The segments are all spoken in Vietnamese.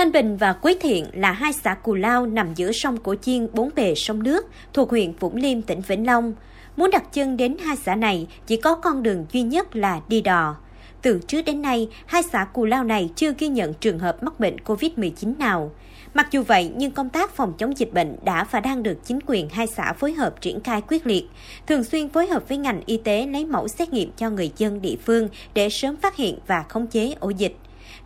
Thanh Bình và Quế Thiện là hai xã cù lao nằm giữa sông Cổ Chiên bốn bề sông nước thuộc huyện Vũng Liêm, tỉnh Vĩnh Long. Muốn đặt chân đến hai xã này chỉ có con đường duy nhất là đi đò. Từ trước đến nay, hai xã Cù Lao này chưa ghi nhận trường hợp mắc bệnh COVID-19 nào. Mặc dù vậy, nhưng công tác phòng chống dịch bệnh đã và đang được chính quyền hai xã phối hợp triển khai quyết liệt, thường xuyên phối hợp với ngành y tế lấy mẫu xét nghiệm cho người dân địa phương để sớm phát hiện và khống chế ổ dịch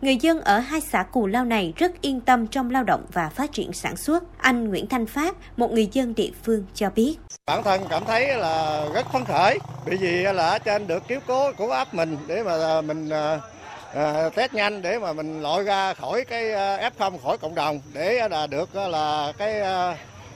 người dân ở hai xã Cù Lao này rất yên tâm trong lao động và phát triển sản xuất. Anh Nguyễn Thanh Phát, một người dân địa phương cho biết. Bản thân cảm thấy là rất phấn khởi, bởi vì là ở trên được cứu cố của áp mình để mà à, mình à, à, test nhanh để mà mình loại ra khỏi cái à, F0 khỏi cộng đồng để là được là cái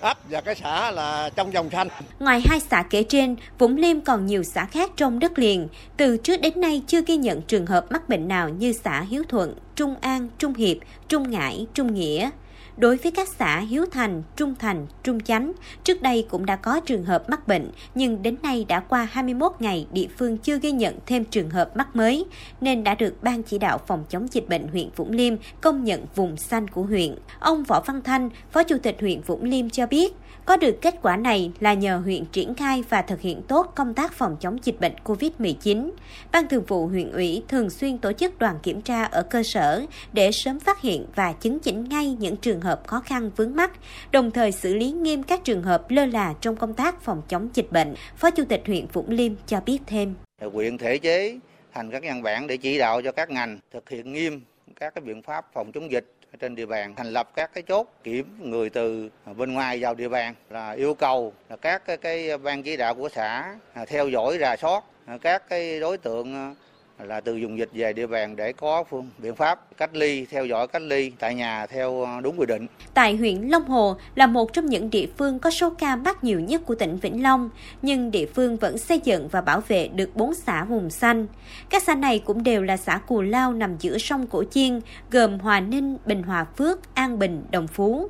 ấp và cái xã là trong dòng xanh. Ngoài hai xã kể trên, Vũng Liêm còn nhiều xã khác trong đất liền. Từ trước đến nay chưa ghi nhận trường hợp mắc bệnh nào như xã Hiếu Thuận, Trung An, Trung Hiệp, Trung Ngãi, Trung Nghĩa. Đối với các xã Hiếu Thành, Trung Thành, Trung Chánh, trước đây cũng đã có trường hợp mắc bệnh, nhưng đến nay đã qua 21 ngày địa phương chưa ghi nhận thêm trường hợp mắc mới, nên đã được Ban chỉ đạo phòng chống dịch bệnh huyện Vũng Liêm công nhận vùng xanh của huyện. Ông Võ Văn Thanh, Phó Chủ tịch huyện Vũng Liêm cho biết, có được kết quả này là nhờ huyện triển khai và thực hiện tốt công tác phòng chống dịch bệnh COVID-19. Ban thường vụ huyện ủy thường xuyên tổ chức đoàn kiểm tra ở cơ sở để sớm phát hiện và chứng chỉnh ngay những trường hợp hợp khó khăn vướng mắt, đồng thời xử lý nghiêm các trường hợp lơ là trong công tác phòng chống dịch bệnh. Phó Chủ tịch huyện Vũng Liêm cho biết thêm. Huyện thể chế thành các văn bản để chỉ đạo cho các ngành thực hiện nghiêm các cái biện pháp phòng chống dịch trên địa bàn thành lập các cái chốt kiểm người từ bên ngoài vào địa bàn là yêu cầu là các cái, cái ban chỉ đạo của xã à, theo dõi rà soát à, các cái đối tượng là từ dùng dịch về địa bàn để có phương biện pháp cách ly, theo dõi cách ly tại nhà theo ờ, đúng quy định. Tại huyện Long Hồ là một trong những địa phương có số ca mắc nhiều nhất của tỉnh Vĩnh Long, nhưng địa phương vẫn xây dựng và bảo vệ được 4 xã vùng xanh. Các xã này cũng đều là xã Cù Lao nằm giữa sông Cổ Chiên, gồm Hòa Ninh, Bình Hòa Phước, An Bình, Đồng Phú.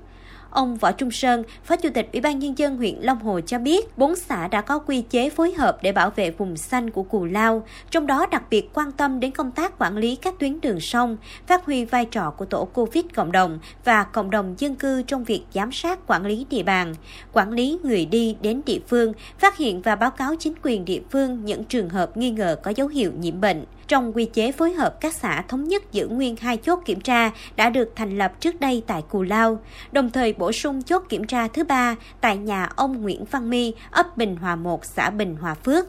Ông Võ Trung Sơn, Phó Chủ tịch Ủy ban Nhân dân huyện Long Hồ cho biết, bốn xã đã có quy chế phối hợp để bảo vệ vùng xanh của Cù Lao, trong đó đặc biệt quan tâm đến công tác quản lý các tuyến đường sông, phát huy vai trò của tổ COVID cộng đồng và cộng đồng dân cư trong việc giám sát quản lý địa bàn, quản lý người đi đến địa phương, phát hiện và báo cáo chính quyền địa phương những trường hợp nghi ngờ có dấu hiệu nhiễm bệnh. Trong quy chế phối hợp các xã thống nhất giữ nguyên hai chốt kiểm tra đã được thành lập trước đây tại Cù Lao, đồng thời bổ sung chốt kiểm tra thứ ba tại nhà ông Nguyễn Văn Mi, ấp Bình Hòa 1, xã Bình Hòa Phước.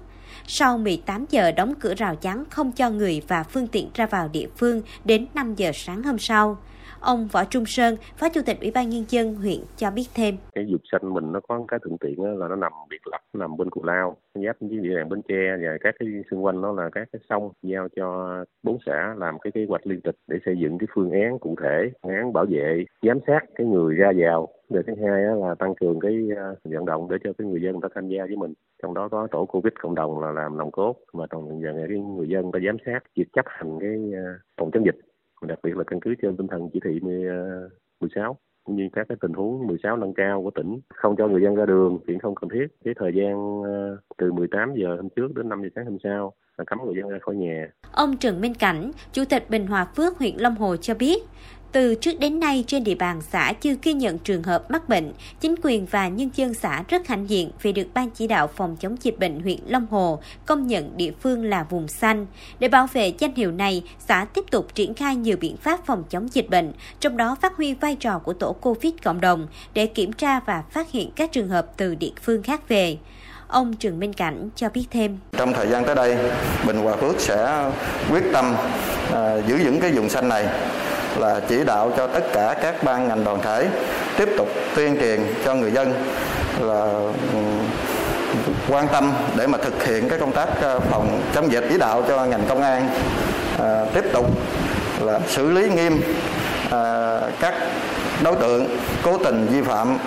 Sau 18 giờ đóng cửa rào chắn không cho người và phương tiện ra vào địa phương đến 5 giờ sáng hôm sau. Ông Võ Trung Sơn, Phó Chủ tịch Ủy ban Nhân dân huyện cho biết thêm. Cái dục xanh mình nó có cái thuận tiện là nó nằm biệt lập, nằm bên Cù Lao, giáp với địa bàn Bến Tre và các cái xung quanh nó là các cái sông giao cho bốn xã làm cái kế hoạch liên tịch để xây dựng cái phương án cụ thể, phương án bảo vệ, giám sát cái người ra vào Điều thứ hai là tăng cường cái à, vận động để cho cái người dân người ta tham gia với mình. Trong đó có tổ Covid cộng đồng là làm nòng cốt và còn dần cái người dân người ta giám sát việc chấp hành cái à, phòng chống dịch đặc biệt là căn cứ trên tinh thần chỉ thị 16 ờ, cũng như các cái tình huống 16 nâng cao của tỉnh không cho người dân ra đường hiện không cần thiết cái thời gian ờ, từ 18 giờ hôm trước đến 5 giờ sáng hôm sau là cấm người dân ra khỏi nhà. Ông Trần Minh Cảnh, Chủ tịch Bình Hòa Phước, huyện Long Hồ cho biết, từ trước đến nay trên địa bàn xã chưa ghi nhận trường hợp mắc bệnh, chính quyền và nhân dân xã rất hạnh diện vì được Ban chỉ đạo phòng chống dịch bệnh huyện Long Hồ công nhận địa phương là vùng xanh. Để bảo vệ danh hiệu này, xã tiếp tục triển khai nhiều biện pháp phòng chống dịch bệnh, trong đó phát huy vai trò của tổ COVID cộng đồng để kiểm tra và phát hiện các trường hợp từ địa phương khác về. Ông Trần Minh Cảnh cho biết thêm. Trong thời gian tới đây, Bình Hòa Phước sẽ quyết tâm uh, giữ vững cái vùng xanh này là chỉ đạo cho tất cả các ban ngành đoàn thể tiếp tục tuyên truyền cho người dân là ừ, quan tâm để mà thực hiện cái công tác ờ, phòng chống dịch chỉ đạo cho ngành công an à, tiếp tục là xử lý nghiêm à, các đối tượng cố tình vi phạm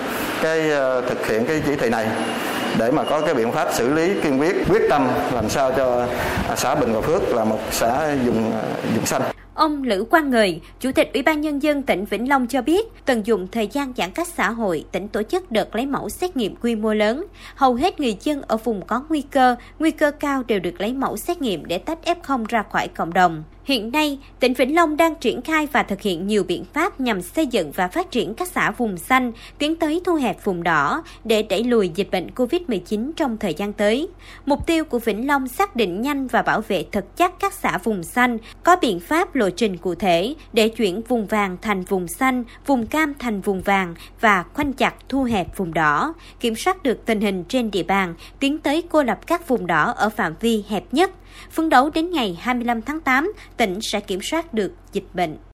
cái à, thực hiện cái chỉ thị này để mà có cái biện pháp xử lý kiên quyết quyết tâm làm sao cho xã Bình Hòa Phước là một xã dùng dùng xanh. Ông Lữ Quang Ngời, Chủ tịch Ủy ban Nhân dân tỉnh Vĩnh Long cho biết, tận dụng thời gian giãn cách xã hội, tỉnh tổ chức đợt lấy mẫu xét nghiệm quy mô lớn. Hầu hết người dân ở vùng có nguy cơ, nguy cơ cao đều được lấy mẫu xét nghiệm để tách F0 ra khỏi cộng đồng. Hiện nay, tỉnh Vĩnh Long đang triển khai và thực hiện nhiều biện pháp nhằm xây dựng và phát triển các xã vùng xanh, tiến tới thu hẹp vùng đỏ để đẩy lùi dịch bệnh COVID-19 trong thời gian tới. Mục tiêu của Vĩnh Long xác định nhanh và bảo vệ thật chắc các xã vùng xanh, có biện pháp lộ trình cụ thể để chuyển vùng vàng thành vùng xanh, vùng cam thành vùng vàng và khoanh chặt thu hẹp vùng đỏ, kiểm soát được tình hình trên địa bàn, tiến tới cô lập các vùng đỏ ở phạm vi hẹp nhất. Phấn đấu đến ngày 25 tháng 8, tỉnh sẽ kiểm soát được dịch bệnh.